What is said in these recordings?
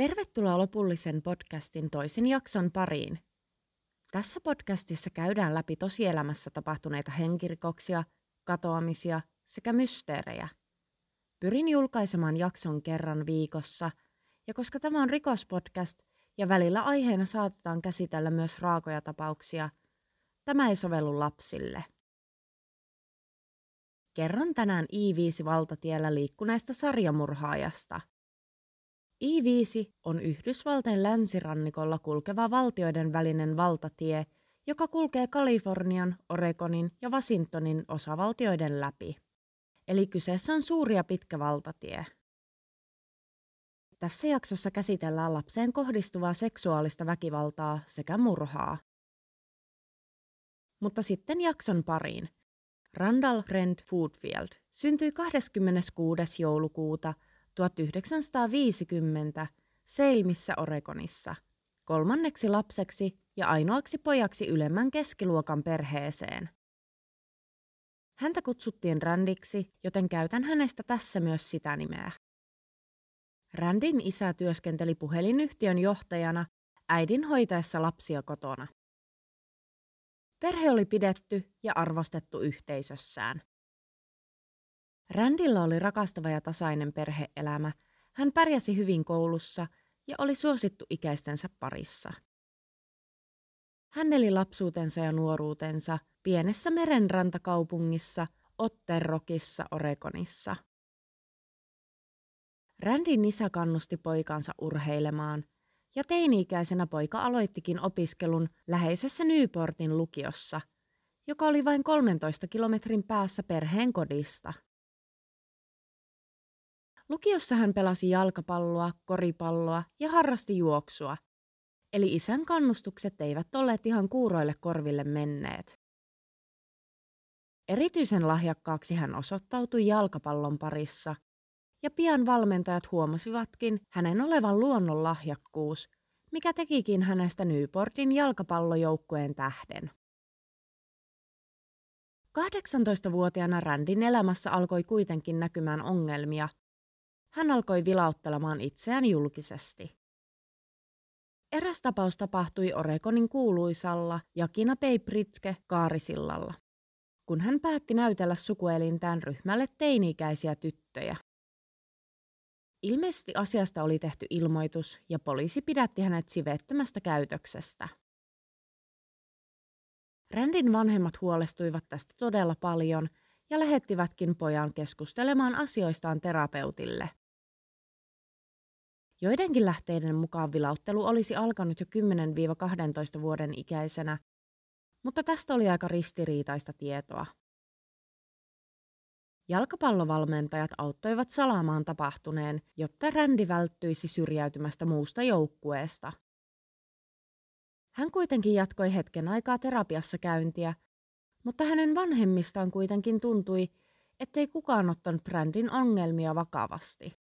Tervetuloa lopullisen podcastin toisen jakson pariin. Tässä podcastissa käydään läpi tosielämässä tapahtuneita henkirikoksia, katoamisia sekä mysteerejä. Pyrin julkaisemaan jakson kerran viikossa, ja koska tämä on rikospodcast ja välillä aiheena saatetaan käsitellä myös raakoja tapauksia, tämä ei sovellu lapsille. Kerron tänään I-5-valtatiellä liikkuneesta sarjamurhaajasta – I-5 on Yhdysvaltain länsirannikolla kulkeva valtioiden välinen valtatie, joka kulkee Kalifornian, Oregonin ja Washingtonin osavaltioiden läpi. Eli kyseessä on suuri ja pitkä valtatie. Tässä jaksossa käsitellään lapseen kohdistuvaa seksuaalista väkivaltaa sekä murhaa. Mutta sitten jakson pariin. Randall Brent Foodfield syntyi 26. joulukuuta 1950 Seilmissä Oregonissa, kolmanneksi lapseksi ja ainoaksi pojaksi ylemmän keskiluokan perheeseen. Häntä kutsuttiin Randiksi, joten käytän hänestä tässä myös sitä nimeä. Randin isä työskenteli puhelinyhtiön johtajana äidin hoitaessa lapsia kotona. Perhe oli pidetty ja arvostettu yhteisössään. Randilla oli rakastava ja tasainen perheelämä. Hän pärjäsi hyvin koulussa ja oli suosittu ikäistensä parissa. Hän eli lapsuutensa ja nuoruutensa pienessä merenrantakaupungissa Otterokissa Oregonissa. Randin isä kannusti poikansa urheilemaan, ja teini-ikäisenä poika aloittikin opiskelun läheisessä Newportin lukiossa, joka oli vain 13 kilometrin päässä perheen kodista. Lukiossa hän pelasi jalkapalloa, koripalloa ja harrasti juoksua, eli isän kannustukset eivät olleet ihan kuuroille korville menneet. Erityisen lahjakkaaksi hän osoittautui jalkapallon parissa, ja pian valmentajat huomasivatkin hänen olevan luonnonlahjakkuus, mikä tekikin hänestä Newportin jalkapallojoukkueen tähden. 18-vuotiaana Randin elämässä alkoi kuitenkin näkymään ongelmia – hän alkoi vilauttelemaan itseään julkisesti. Eräs tapaus tapahtui Oregonin kuuluisalla Jakina Peipritzke kaarisillalla, kun hän päätti näytellä sukuelintään ryhmälle teini-ikäisiä tyttöjä. Ilmeisesti asiasta oli tehty ilmoitus ja poliisi pidätti hänet siveettömästä käytöksestä. Rändin vanhemmat huolestuivat tästä todella paljon ja lähettivätkin pojan keskustelemaan asioistaan terapeutille. Joidenkin lähteiden mukaan vilauttelu olisi alkanut jo 10-12 vuoden ikäisenä, mutta tästä oli aika ristiriitaista tietoa. Jalkapallovalmentajat auttoivat salaamaan tapahtuneen, jotta Rändi välttyisi syrjäytymästä muusta joukkueesta. Hän kuitenkin jatkoi hetken aikaa terapiassa käyntiä, mutta hänen vanhemmistaan kuitenkin tuntui, ettei kukaan ottanut Rändin ongelmia vakavasti.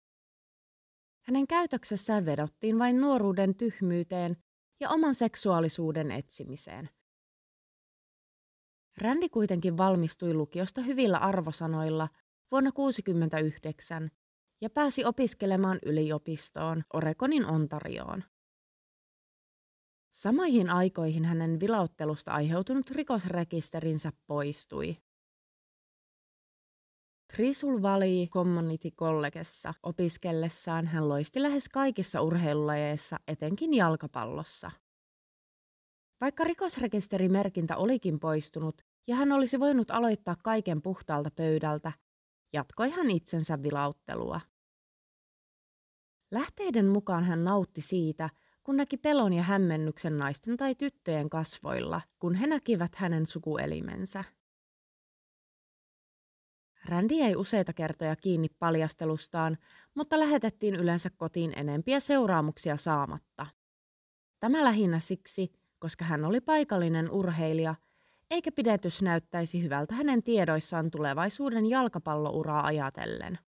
Hänen käytöksessään vedottiin vain nuoruuden tyhmyyteen ja oman seksuaalisuuden etsimiseen. Rändi kuitenkin valmistui lukiosta hyvillä arvosanoilla vuonna 1969 ja pääsi opiskelemaan yliopistoon Oregonin Ontarioon. Samoihin aikoihin hänen vilauttelusta aiheutunut rikosrekisterinsä poistui. Trisul Valley Community Collegessa opiskellessaan hän loisti lähes kaikissa urheilulajeissa, etenkin jalkapallossa. Vaikka rikosrekisterimerkintä olikin poistunut ja hän olisi voinut aloittaa kaiken puhtaalta pöydältä, jatkoi hän itsensä vilauttelua. Lähteiden mukaan hän nautti siitä, kun näki pelon ja hämmennyksen naisten tai tyttöjen kasvoilla, kun he näkivät hänen sukuelimensä. Randy ei useita kertoja kiinni paljastelustaan, mutta lähetettiin yleensä kotiin enempiä seuraamuksia saamatta. Tämä lähinnä siksi, koska hän oli paikallinen urheilija, eikä pidetys näyttäisi hyvältä hänen tiedoissaan tulevaisuuden jalkapallouraa ajatellen.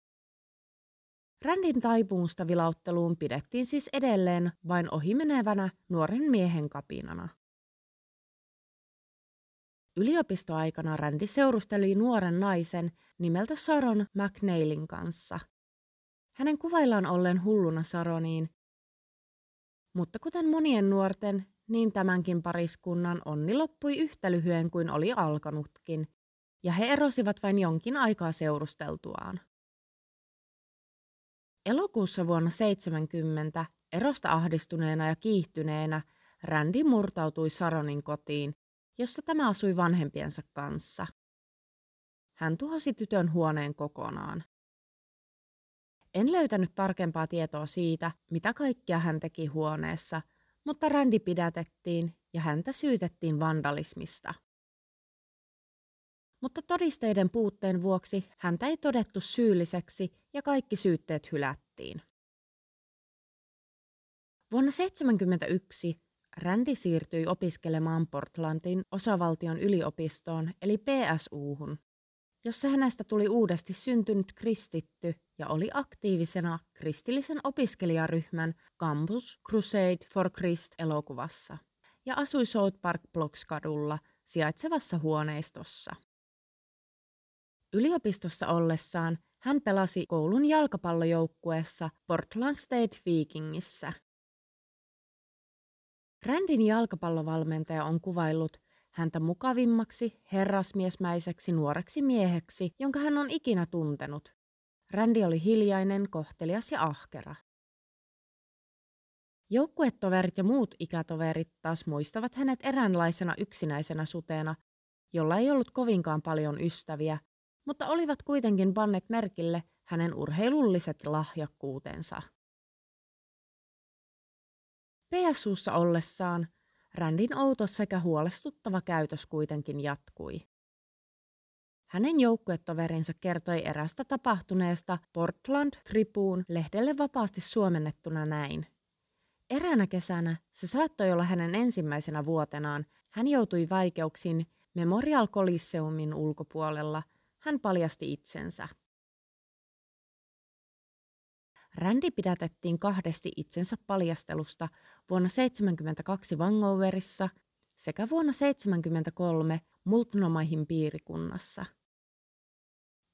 Rändin taipumusta vilautteluun pidettiin siis edelleen vain ohimenevänä nuoren miehen kapinana. Yliopistoaikana Randy seurusteli nuoren naisen nimeltä Saron McNeilin kanssa. Hänen kuvaillaan ollen hulluna Saroniin, Mutta kuten monien nuorten, niin tämänkin pariskunnan onni loppui yhtä lyhyen kuin oli alkanutkin, ja he erosivat vain jonkin aikaa seurusteltuaan. Elokuussa vuonna 70 erosta ahdistuneena ja kiihtyneenä Randy murtautui Saronin kotiin, jossa tämä asui vanhempiensa kanssa. Hän tuhosi tytön huoneen kokonaan. En löytänyt tarkempaa tietoa siitä, mitä kaikkea hän teki huoneessa, mutta Randy pidätettiin ja häntä syytettiin vandalismista. Mutta todisteiden puutteen vuoksi häntä ei todettu syylliseksi ja kaikki syytteet hylättiin. Vuonna 1971 Randy siirtyi opiskelemaan Portlandin osavaltion yliopistoon eli PSUhun, jossa hänestä tuli uudesti syntynyt kristitty ja oli aktiivisena kristillisen opiskelijaryhmän Campus Crusade for Christ elokuvassa ja asui South Park Blocks-kadulla sijaitsevassa huoneistossa. Yliopistossa ollessaan hän pelasi koulun jalkapallojoukkueessa Portland State Vikingissä. Randin jalkapallovalmentaja on kuvaillut häntä mukavimmaksi, herrasmiesmäiseksi nuoreksi mieheksi, jonka hän on ikinä tuntenut. Randy oli hiljainen, kohtelias ja ahkera. Joukkuetoverit ja muut ikätoverit taas muistavat hänet eräänlaisena yksinäisenä suteena, jolla ei ollut kovinkaan paljon ystäviä, mutta olivat kuitenkin panneet merkille hänen urheilulliset lahjakkuutensa. PSUssa ollessaan Randin outo sekä huolestuttava käytös kuitenkin jatkui. Hänen joukkuetoverinsa kertoi erästä tapahtuneesta Portland Tribune lehdelle vapaasti suomennettuna näin. Eräänä kesänä, se saattoi olla hänen ensimmäisenä vuotenaan, hän joutui vaikeuksiin Memorial Coliseumin ulkopuolella. Hän paljasti itsensä. Randy pidätettiin kahdesti itsensä paljastelusta vuonna 1972 Vangoverissa sekä vuonna 1973 Multnomaihin piirikunnassa.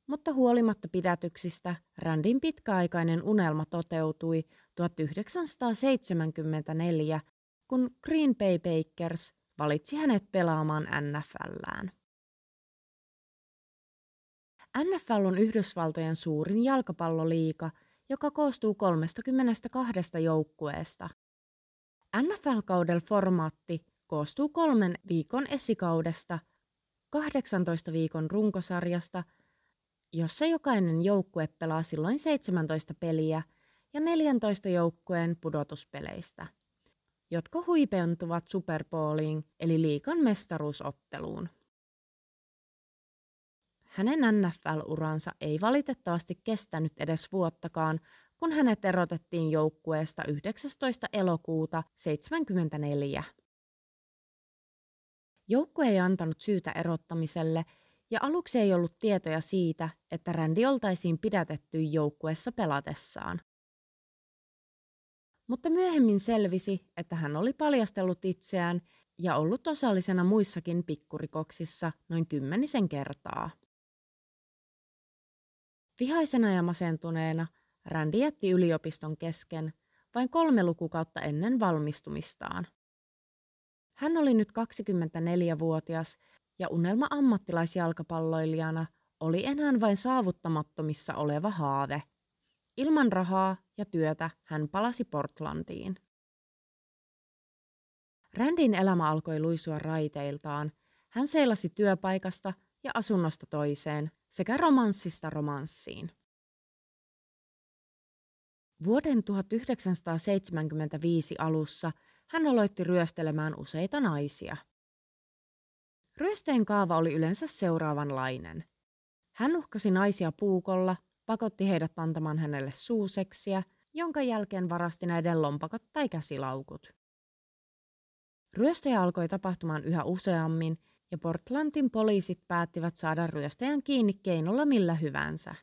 Mutta huolimatta pidätyksistä Randin pitkäaikainen unelma toteutui 1974, kun Green Bay Bakers valitsi hänet pelaamaan NFLään. NFL on Yhdysvaltojen suurin jalkapalloliiga – joka koostuu 32 joukkueesta. NFL-kaudel formaatti koostuu kolmen viikon esikaudesta, 18 viikon runkosarjasta, jossa jokainen joukkue pelaa silloin 17 peliä, ja 14 joukkueen pudotuspeleistä, jotka huipentuvat Super Bowliin eli liikan mestaruusotteluun. Hänen NFL-uransa ei valitettavasti kestänyt edes vuottakaan, kun hänet erotettiin joukkueesta 19. elokuuta 1974. Joukkue ei antanut syytä erottamiselle ja aluksi ei ollut tietoja siitä, että Randy oltaisiin pidätetty joukkueessa pelatessaan. Mutta myöhemmin selvisi, että hän oli paljastellut itseään ja ollut osallisena muissakin pikkurikoksissa noin kymmenisen kertaa. Vihaisena ja masentuneena Randy jätti yliopiston kesken vain kolme lukukautta ennen valmistumistaan. Hän oli nyt 24-vuotias ja unelma ammattilaisjalkapalloilijana oli enää vain saavuttamattomissa oleva haave. Ilman rahaa ja työtä hän palasi Portlandiin. Randin elämä alkoi luisua raiteiltaan. Hän seilasi työpaikasta ja asunnosta toiseen sekä romanssista romanssiin. Vuoden 1975 alussa hän aloitti ryöstelemään useita naisia. Ryösteen kaava oli yleensä seuraavanlainen. Hän uhkasi naisia puukolla, pakotti heidät antamaan hänelle suuseksiä, jonka jälkeen varasti näiden lompakot tai käsilaukut. Ryöstöjä alkoi tapahtumaan yhä useammin ja Portlandin poliisit päättivät saada ryöstäjän kiinni keinolla millä hyvänsä.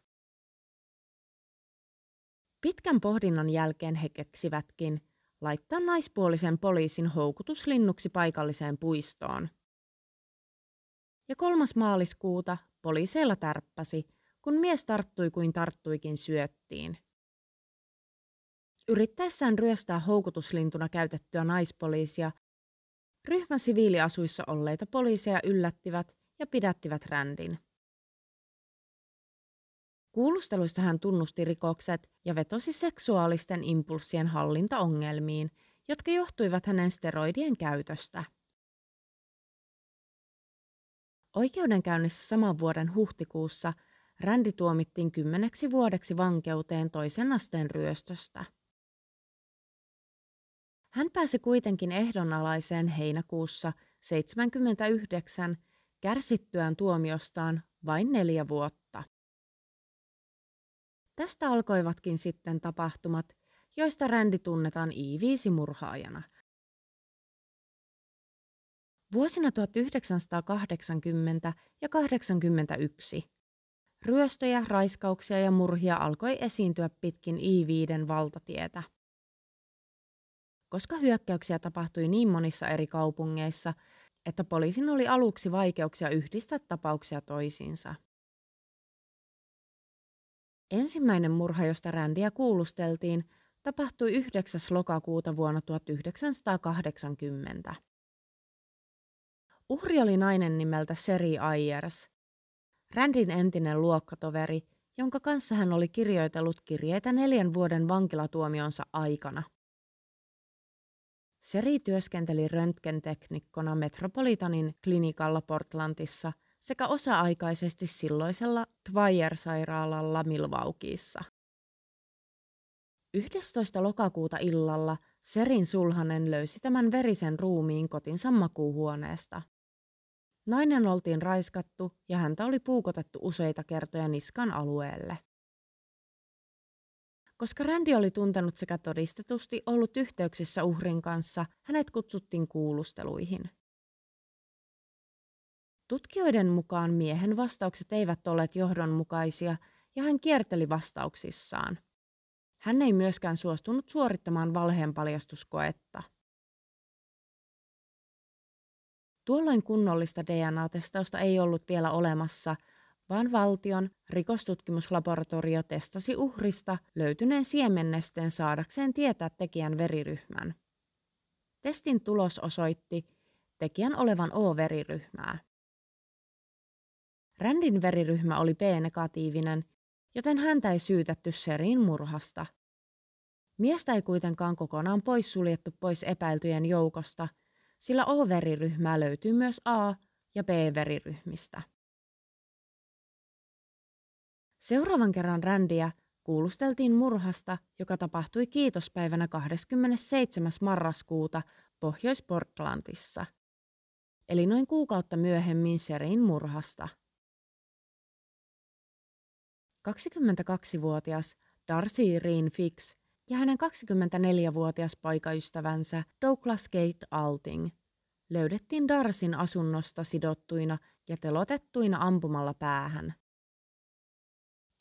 Pitkän pohdinnan jälkeen he keksivätkin laittaa naispuolisen poliisin houkutuslinnuksi paikalliseen puistoon. Ja kolmas maaliskuuta poliiseilla tärppäsi, kun mies tarttui kuin tarttuikin syöttiin. Yrittäessään ryöstää houkutuslintuna käytettyä naispoliisia, ryhmän siviiliasuissa olleita poliiseja yllättivät ja pidättivät Rändin. Kuulusteluissa hän tunnusti rikokset ja vetosi seksuaalisten impulssien hallintaongelmiin, jotka johtuivat hänen steroidien käytöstä. Oikeudenkäynnissä saman vuoden huhtikuussa Rändi tuomittiin kymmeneksi vuodeksi vankeuteen toisen asteen ryöstöstä. Hän pääsi kuitenkin ehdonalaiseen heinäkuussa 79 kärsittyään tuomiostaan vain neljä vuotta. Tästä alkoivatkin sitten tapahtumat, joista Rändi tunnetaan I-5-murhaajana. Vuosina 1980 ja 81 ryöstöjä, raiskauksia ja murhia alkoi esiintyä pitkin I-5 valtatietä. Koska hyökkäyksiä tapahtui niin monissa eri kaupungeissa, että poliisin oli aluksi vaikeuksia yhdistää tapauksia toisiinsa. Ensimmäinen murha, josta Rändiä kuulusteltiin, tapahtui 9. lokakuuta vuonna 1980. Uhri oli nainen nimeltä Seri Ayers, Randin entinen luokkatoveri, jonka kanssa hän oli kirjoitellut kirjeitä neljän vuoden vankilatuomionsa aikana. Seri työskenteli röntgenteknikkona Metropolitanin klinikalla Portlandissa sekä osa-aikaisesti silloisella Dwyer-sairaalalla Milwaukeeissa. 11. lokakuuta illalla Serin sulhanen löysi tämän verisen ruumiin kotinsa makuuhuoneesta. Nainen oltiin raiskattu ja häntä oli puukotettu useita kertoja niskan alueelle. Koska Randy oli tuntenut sekä todistetusti ollut yhteyksissä uhrin kanssa, hänet kutsuttiin kuulusteluihin. Tutkijoiden mukaan miehen vastaukset eivät olleet johdonmukaisia ja hän kierteli vastauksissaan. Hän ei myöskään suostunut suorittamaan valheenpaljastuskoetta. Tuolloin kunnollista DNA-testausta ei ollut vielä olemassa, vaan valtion rikostutkimuslaboratorio testasi uhrista löytyneen siemennesteen saadakseen tietää tekijän veriryhmän. Testin tulos osoitti tekijän olevan O-veriryhmää. Rändin veriryhmä oli B-negatiivinen, joten häntä ei syytetty Serin murhasta. Miestä ei kuitenkaan kokonaan poissuljettu pois epäiltyjen joukosta – sillä O-veriryhmää löytyy myös A- ja B-veriryhmistä. Seuraavan kerran Rändiä kuulusteltiin murhasta, joka tapahtui kiitospäivänä 27. marraskuuta Pohjois-Portlandissa, eli noin kuukautta myöhemmin Serin murhasta. 22-vuotias Darcy Reen Fix ja hänen 24-vuotias poikaystävänsä Douglas Kate Alting löydettiin Darsin asunnosta sidottuina ja telotettuina ampumalla päähän.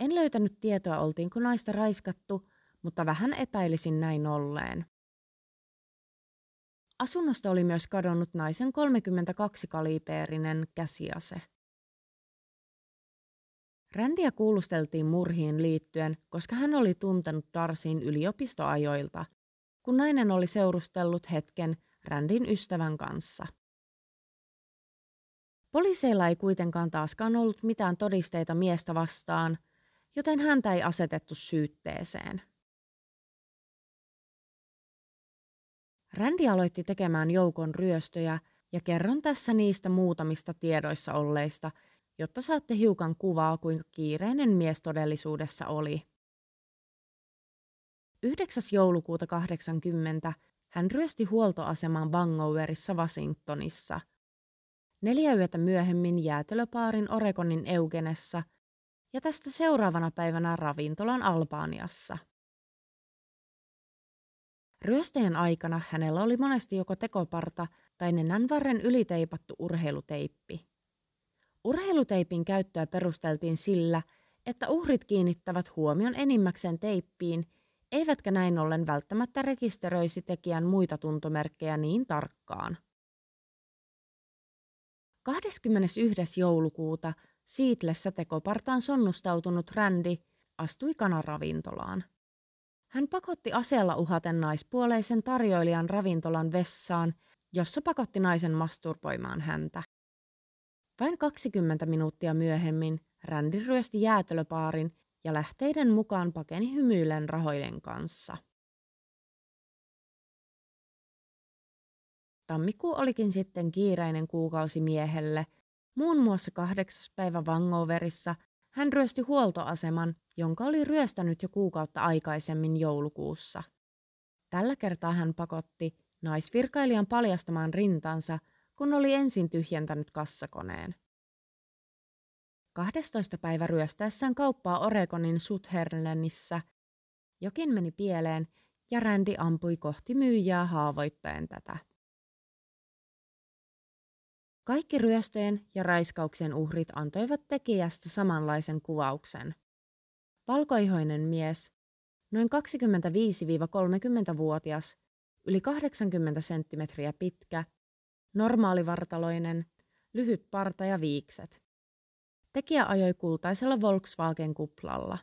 En löytänyt tietoa, oltiinko naista raiskattu, mutta vähän epäilisin näin olleen. Asunnosta oli myös kadonnut naisen 32-kaliiperinen käsiase. Rändiä kuulusteltiin murhiin liittyen, koska hän oli tuntenut Darsin yliopistoajoilta, kun nainen oli seurustellut hetken Rändin ystävän kanssa. Poliiseilla ei kuitenkaan taaskaan ollut mitään todisteita miestä vastaan, joten häntä ei asetettu syytteeseen. Rändi aloitti tekemään joukon ryöstöjä ja kerron tässä niistä muutamista tiedoissa olleista – jotta saatte hiukan kuvaa, kuinka kiireinen mies todellisuudessa oli. 9. joulukuuta 80 hän ryösti huoltoaseman Vangoverissa Washingtonissa. Neljä yötä myöhemmin jäätelöpaarin Oregonin Eugenessa ja tästä seuraavana päivänä ravintolan Albaaniassa. Ryösteen aikana hänellä oli monesti joko tekoparta tai nenänvarren yliteipattu urheiluteippi. Urheiluteipin käyttöä perusteltiin sillä, että uhrit kiinnittävät huomion enimmäkseen teippiin, eivätkä näin ollen välttämättä rekisteröisi tekijän muita tuntomerkkejä niin tarkkaan. 21. joulukuuta Siitlessä tekopartaan sonnustautunut Randy astui kanaravintolaan. Hän pakotti aseella uhaten naispuoleisen tarjoilijan ravintolan vessaan, jossa pakotti naisen masturboimaan häntä. Vain 20 minuuttia myöhemmin Randy ryösti jäätelöpaarin ja lähteiden mukaan pakeni hymyillen rahojen kanssa. Tammikuu olikin sitten kiireinen kuukausi miehelle. Muun muassa kahdeksas päivä Vangoverissa hän ryösti huoltoaseman, jonka oli ryöstänyt jo kuukautta aikaisemmin joulukuussa. Tällä kertaa hän pakotti naisvirkailijan paljastamaan rintansa, kun oli ensin tyhjentänyt kassakoneen. 12. päivä ryöstäessään kauppaa Oregonin Sutherlanissä jokin meni pieleen ja Randy ampui kohti myyjää haavoittaen tätä. Kaikki ryöstöjen ja raiskauksen uhrit antoivat tekijästä samanlaisen kuvauksen. Valkoihoinen mies, noin 25-30-vuotias, yli 80 senttimetriä pitkä, normaalivartaloinen, lyhyt parta ja viikset. Tekijä ajoi kultaisella Volkswagen-kuplalla.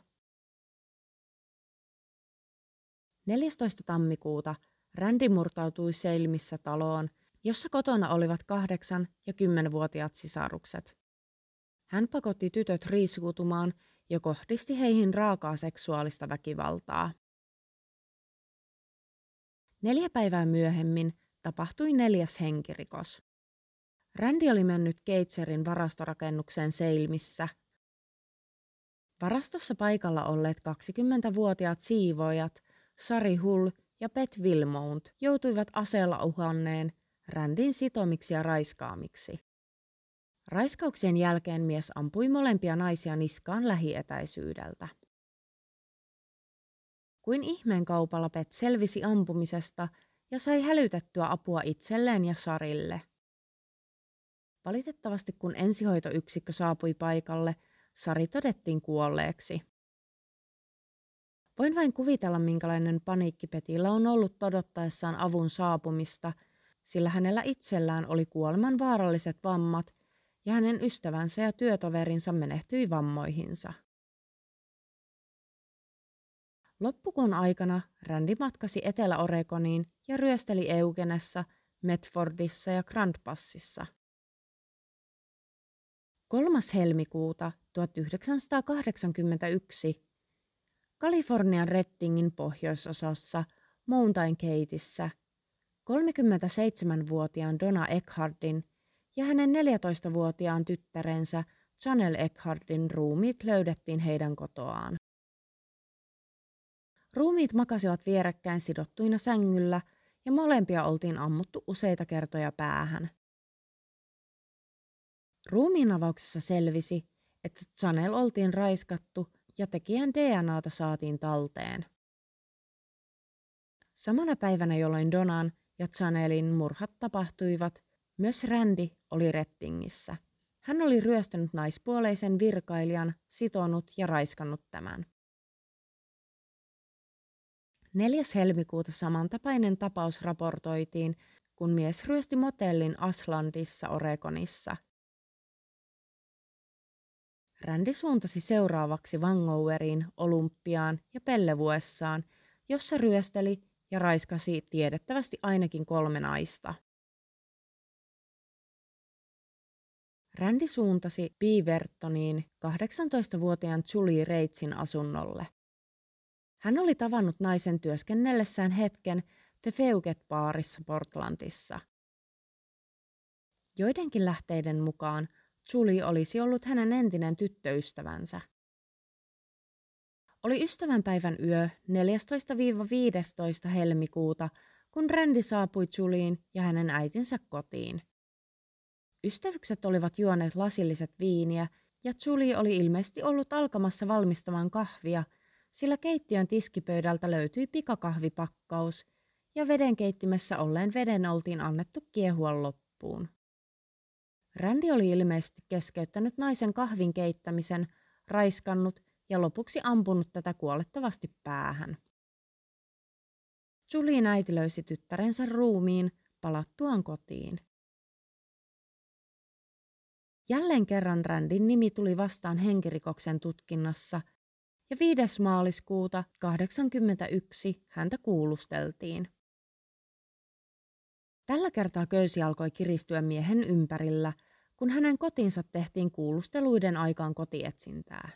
14. tammikuuta Randy murtautui Seilmissä taloon – jossa kotona olivat kahdeksan- ja kymmenvuotiaat sisarukset. Hän pakotti tytöt riisuutumaan ja kohdisti heihin raakaa seksuaalista väkivaltaa. Neljä päivää myöhemmin tapahtui neljäs henkirikos. Randy oli mennyt Keitserin varastorakennukseen Seilmissä. Varastossa paikalla olleet 20-vuotiaat siivoojat Sari Hull ja Pet Wilmount joutuivat aseella uhanneen Randin sitomiksi ja raiskaamiksi. Raiskauksien jälkeen mies ampui molempia naisia niskaan lähietäisyydeltä. Kuin ihmeen kaupalla Pet selvisi ampumisesta ja sai hälytettyä apua itselleen ja Sarille. Valitettavasti kun ensihoitoyksikkö saapui paikalle, Sari todettiin kuolleeksi. Voin vain kuvitella, minkälainen paniikki Petillä on ollut odottaessaan avun saapumista – sillä hänellä itsellään oli kuoleman vaaralliset vammat ja hänen ystävänsä ja työtoverinsa menehtyi vammoihinsa. Loppukuun aikana Randy matkasi Etelä-Oregoniin ja ryösteli Eugenessa, Medfordissa ja Grand Passissa. 3. helmikuuta 1981 Kalifornian Reddingin pohjoisosassa Mountain Gateissa 37-vuotiaan Donna Eckhardin ja hänen 14-vuotiaan tyttärensä Chanel Eckhardin ruumiit löydettiin heidän kotoaan. Ruumiit makasivat vierekkäin sidottuina sängyllä ja molempia oltiin ammuttu useita kertoja päähän. Ruumiin avauksessa selvisi, että Chanel oltiin raiskattu ja tekijän DNAta saatiin talteen. Samana päivänä, jolloin Donan ja Chanelin murhat tapahtuivat, myös Randy oli Rettingissä. Hän oli ryöstänyt naispuoleisen virkailijan, sitonut ja raiskannut tämän. 4. helmikuuta samantapainen tapaus raportoitiin, kun mies ryösti motellin Aslandissa Oregonissa. Randy suuntasi seuraavaksi Vangoueriin, Olympiaan ja Pellevuessaan, jossa ryösteli ja raiskasi tiedettävästi ainakin kolme naista. Randy suuntasi Beavertoniin 18-vuotiaan Julie Reitsin asunnolle. Hän oli tavannut naisen työskennellessään hetken The Feuget-baarissa Portlandissa. Joidenkin lähteiden mukaan Julie olisi ollut hänen entinen tyttöystävänsä. Oli ystävänpäivän yö 14-15 helmikuuta, kun Randy saapui Juliin ja hänen äitinsä kotiin. Ystävykset olivat juoneet lasilliset viiniä ja Julie oli ilmeisesti ollut alkamassa valmistamaan kahvia, sillä keittiön tiskipöydältä löytyi pikakahvipakkaus ja vedenkeittimessä olleen veden oltiin annettu kiehua loppuun. Randy oli ilmeisesti keskeyttänyt naisen kahvin keittämisen, raiskannut ja lopuksi ampunut tätä kuolettavasti päähän. Julien äiti löysi tyttärensä ruumiin palattuaan kotiin. Jälleen kerran Randin nimi tuli vastaan henkirikoksen tutkinnassa, ja 5. maaliskuuta 1981 häntä kuulusteltiin. Tällä kertaa köysi alkoi kiristyä miehen ympärillä, kun hänen kotinsa tehtiin kuulusteluiden aikaan kotietsintää.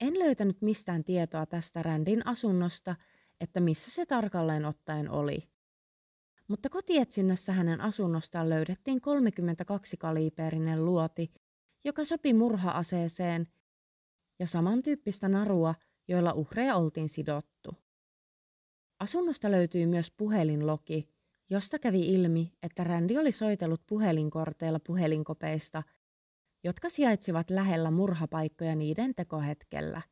En löytänyt mistään tietoa tästä Rändin asunnosta, että missä se tarkalleen ottaen oli. Mutta kotietsinnässä hänen asunnostaan löydettiin 32-kaliiperinen luoti, joka sopi murha-aseeseen ja samantyyppistä narua, joilla uhreja oltiin sidottu. Asunnosta löytyi myös puhelinloki, josta kävi ilmi, että Rändi oli soitellut puhelinkorteilla puhelinkopeista, jotka sijaitsivat lähellä murhapaikkoja niiden tekohetkellä.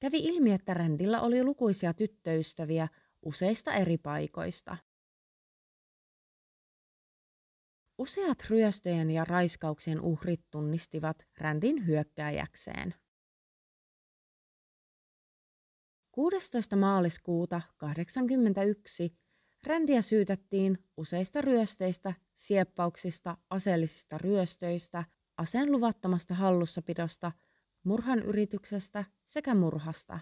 Kävi ilmi, että Rändillä oli lukuisia tyttöystäviä useista eri paikoista. Useat ryöstöjen ja raiskauksien uhrit tunnistivat Rändin hyökkääjäkseen. 16. maaliskuuta 1981 Rändiä syytettiin useista ryösteistä, sieppauksista, aseellisista ryöstöistä, aseen luvattomasta hallussapidosta, murhan yrityksestä sekä murhasta.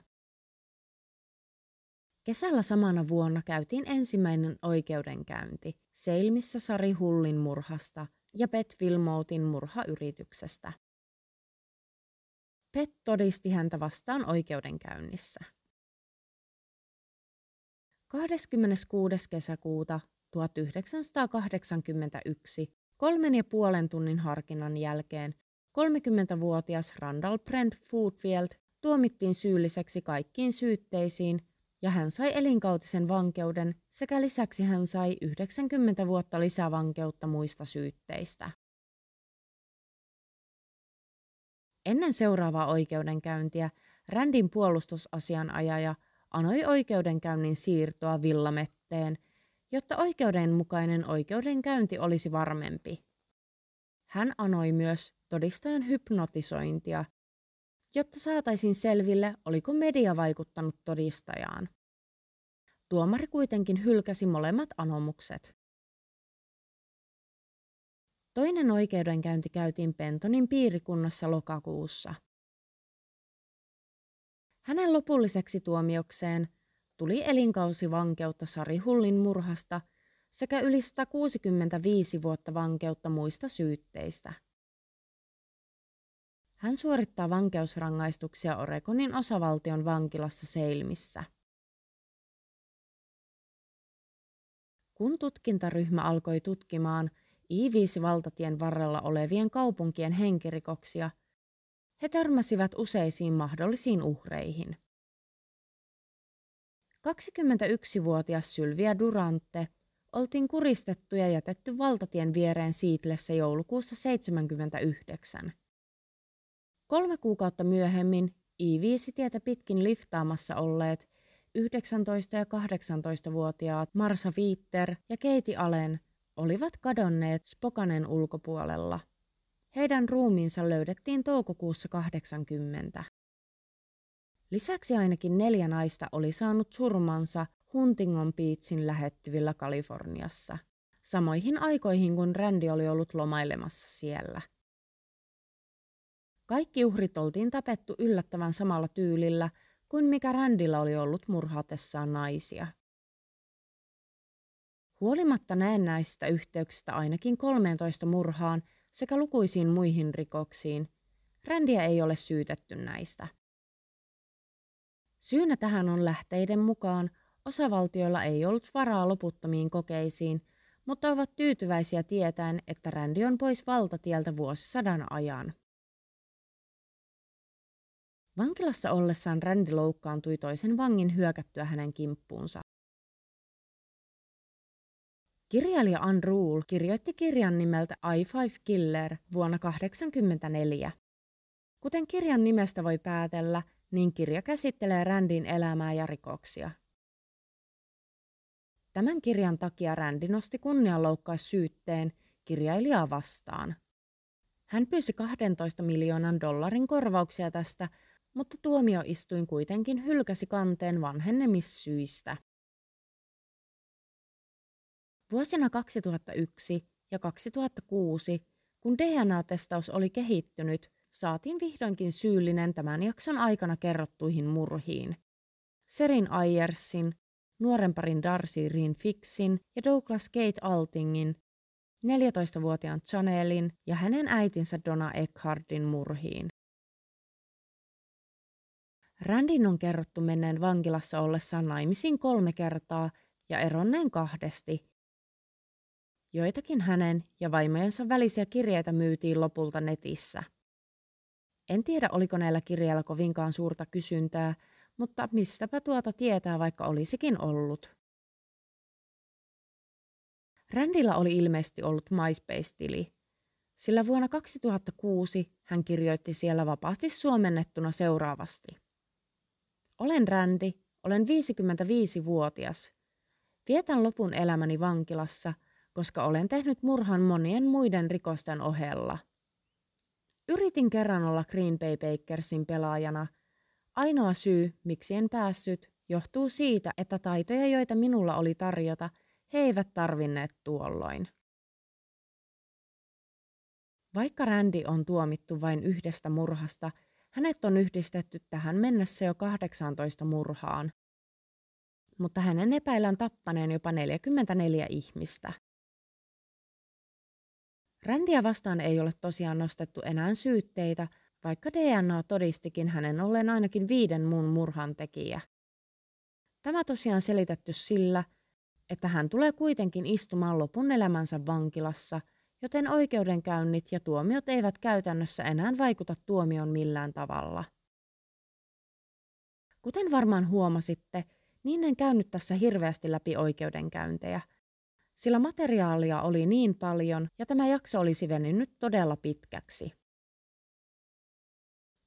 Kesällä samana vuonna käytiin ensimmäinen oikeudenkäynti Seilmissä Sari Hullin murhasta ja Pet Wilmoutin murhayrityksestä. Pet todisti häntä vastaan oikeudenkäynnissä. 26. kesäkuuta 1981 kolmen ja puolen tunnin harkinnan jälkeen 30-vuotias Randall Brent Foodfield tuomittiin syylliseksi kaikkiin syytteisiin ja hän sai elinkautisen vankeuden sekä lisäksi hän sai 90 vuotta lisävankeutta muista syytteistä. Ennen seuraavaa oikeudenkäyntiä Rändin puolustusasianajaja anoi oikeudenkäynnin siirtoa Villametteen, jotta oikeudenmukainen oikeudenkäynti olisi varmempi. Hän anoi myös todistajan hypnotisointia, jotta saataisiin selville, oliko media vaikuttanut todistajaan. Tuomari kuitenkin hylkäsi molemmat anomukset. Toinen oikeudenkäynti käytiin Pentonin piirikunnassa lokakuussa. Hänen lopulliseksi tuomiokseen tuli elinkausi vankeutta Sari Hullin murhasta sekä yli 165 vuotta vankeutta muista syytteistä. Hän suorittaa vankeusrangaistuksia Oregonin osavaltion vankilassa Seilmissä. Kun tutkintaryhmä alkoi tutkimaan I-5-valtatien varrella olevien kaupunkien henkirikoksia – he törmäsivät useisiin mahdollisiin uhreihin. 21-vuotias Sylvia Durante oltiin kuristettu ja jätetty valtatien viereen Siitlessä joulukuussa 79. Kolme kuukautta myöhemmin I-5-tietä pitkin liftaamassa olleet 19- ja 18-vuotiaat Marsa Viitter ja Keiti Allen olivat kadonneet Spokanen ulkopuolella – heidän ruumiinsa löydettiin toukokuussa 80. Lisäksi ainakin neljä naista oli saanut surmansa Huntingon Beachin lähettyvillä Kaliforniassa, samoihin aikoihin kun Randy oli ollut lomailemassa siellä. Kaikki uhrit oltiin tapettu yllättävän samalla tyylillä kuin mikä Randilla oli ollut murhatessaan naisia. Huolimatta näennäisistä yhteyksistä ainakin 13 murhaan sekä lukuisiin muihin rikoksiin. Rändiä ei ole syytetty näistä. Syynä tähän on lähteiden mukaan osavaltioilla ei ollut varaa loputtomiin kokeisiin, mutta ovat tyytyväisiä tietäen, että Rändi on pois valtatieltä vuosisadan ajan. Vankilassa ollessaan Rändi loukkaantui toisen vangin hyökättyä hänen kimppuunsa. Kirjailija Ann Rule kirjoitti kirjan nimeltä I5 Killer vuonna 1984. Kuten kirjan nimestä voi päätellä, niin kirja käsittelee Randin elämää ja rikoksia. Tämän kirjan takia Randi nosti kunnianloukkaussyytteen kirjailijaa vastaan. Hän pyysi 12 miljoonan dollarin korvauksia tästä, mutta tuomioistuin kuitenkin hylkäsi kanteen vanhennemissyistä. Vuosina 2001 ja 2006, kun DNA-testaus oli kehittynyt, saatiin vihdoinkin syyllinen tämän jakson aikana kerrottuihin murhiin. Serin Ayersin, nuoren parin Darcy Rin Fixin ja Douglas Kate Altingin, 14-vuotiaan Chanelin ja hänen äitinsä Donna Eckhardin murhiin. Randin on kerrottu menneen vankilassa ollessaan naimisiin kolme kertaa ja eronneen kahdesti. Joitakin hänen ja vaimojensa välisiä kirjeitä myytiin lopulta netissä. En tiedä, oliko näillä kirjeillä kovinkaan suurta kysyntää, mutta mistäpä tuota tietää, vaikka olisikin ollut. Randilla oli ilmeisesti ollut MySpace-tili, sillä vuonna 2006 hän kirjoitti siellä vapaasti suomennettuna seuraavasti. Olen Randi, olen 55-vuotias. Vietän lopun elämäni vankilassa, koska olen tehnyt murhan monien muiden rikosten ohella. Yritin kerran olla Green Bay Bakersin pelaajana. Ainoa syy, miksi en päässyt, johtuu siitä, että taitoja, joita minulla oli tarjota, he eivät tarvinneet tuolloin. Vaikka Randy on tuomittu vain yhdestä murhasta, hänet on yhdistetty tähän mennessä jo 18 murhaan. Mutta hänen epäillään tappaneen jopa 44 ihmistä. Rändiä vastaan ei ole tosiaan nostettu enää syytteitä, vaikka DNA todistikin hänen ollen ainakin viiden muun murhan tekijä. Tämä tosiaan selitetty sillä, että hän tulee kuitenkin istumaan lopun elämänsä vankilassa, joten oikeudenkäynnit ja tuomiot eivät käytännössä enää vaikuta tuomion millään tavalla. Kuten varmaan huomasitte, niin en käynyt tässä hirveästi läpi oikeudenkäyntejä, sillä materiaalia oli niin paljon ja tämä jakso olisi venynyt todella pitkäksi.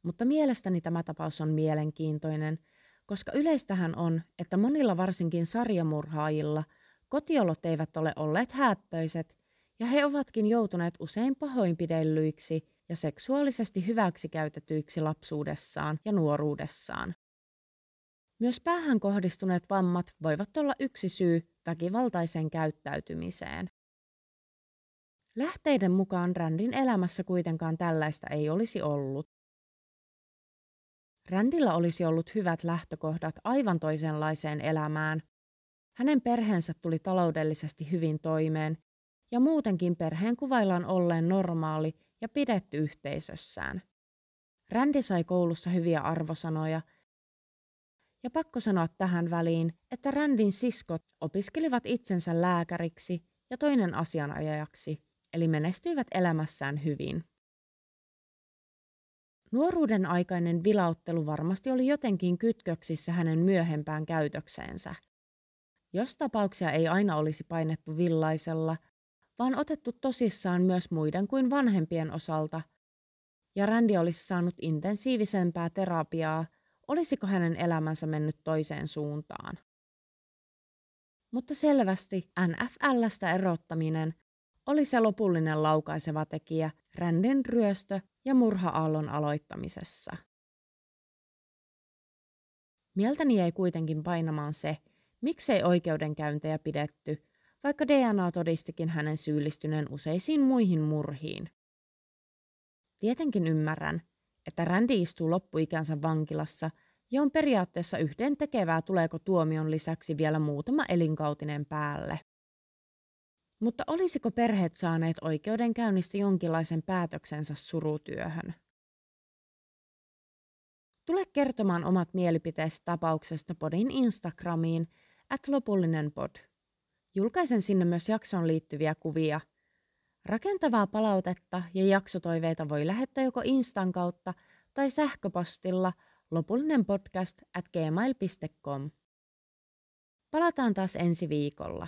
Mutta mielestäni tämä tapaus on mielenkiintoinen, koska yleistähän on, että monilla varsinkin sarjamurhaajilla kotiolot eivät ole olleet häppöiset ja he ovatkin joutuneet usein pahoinpidellyiksi ja seksuaalisesti hyväksikäytetyiksi lapsuudessaan ja nuoruudessaan. Myös päähän kohdistuneet vammat voivat olla yksi syy väkivaltaiseen käyttäytymiseen. Lähteiden mukaan Randin elämässä kuitenkaan tällaista ei olisi ollut. Rändillä olisi ollut hyvät lähtökohdat aivan toisenlaiseen elämään. Hänen perheensä tuli taloudellisesti hyvin toimeen ja muutenkin perheen kuvaillaan olleen normaali ja pidetty yhteisössään. Rändi sai koulussa hyviä arvosanoja ja pakko sanoa tähän väliin, että Rändin siskot opiskelivat itsensä lääkäriksi ja toinen asianajajaksi, eli menestyivät elämässään hyvin. Nuoruuden aikainen vilauttelu varmasti oli jotenkin kytköksissä hänen myöhempään käytökseensä. Jos tapauksia ei aina olisi painettu villaisella, vaan otettu tosissaan myös muiden kuin vanhempien osalta, ja Randy olisi saanut intensiivisempää terapiaa, olisiko hänen elämänsä mennyt toiseen suuntaan. Mutta selvästi NFLstä erottaminen oli se lopullinen laukaiseva tekijä Rändin ryöstö- ja murha-aallon aloittamisessa. Mieltäni ei kuitenkin painamaan se, miksei oikeudenkäyntejä pidetty, vaikka DNA todistikin hänen syyllistyneen useisiin muihin murhiin. Tietenkin ymmärrän, että Randy istuu loppuikänsä vankilassa ja on periaatteessa yhden tekevää tuleeko tuomion lisäksi vielä muutama elinkautinen päälle. Mutta olisiko perheet saaneet oikeudenkäynnistä jonkinlaisen päätöksensä surutyöhön? Tule kertomaan omat mielipiteesi tapauksesta podin Instagramiin at lopullinen pod. Julkaisen sinne myös jaksoon liittyviä kuvia. Rakentavaa palautetta ja jaksotoiveita voi lähettää joko Instan kautta tai sähköpostilla lopullinen podcast at gmail.com. Palataan taas ensi viikolla.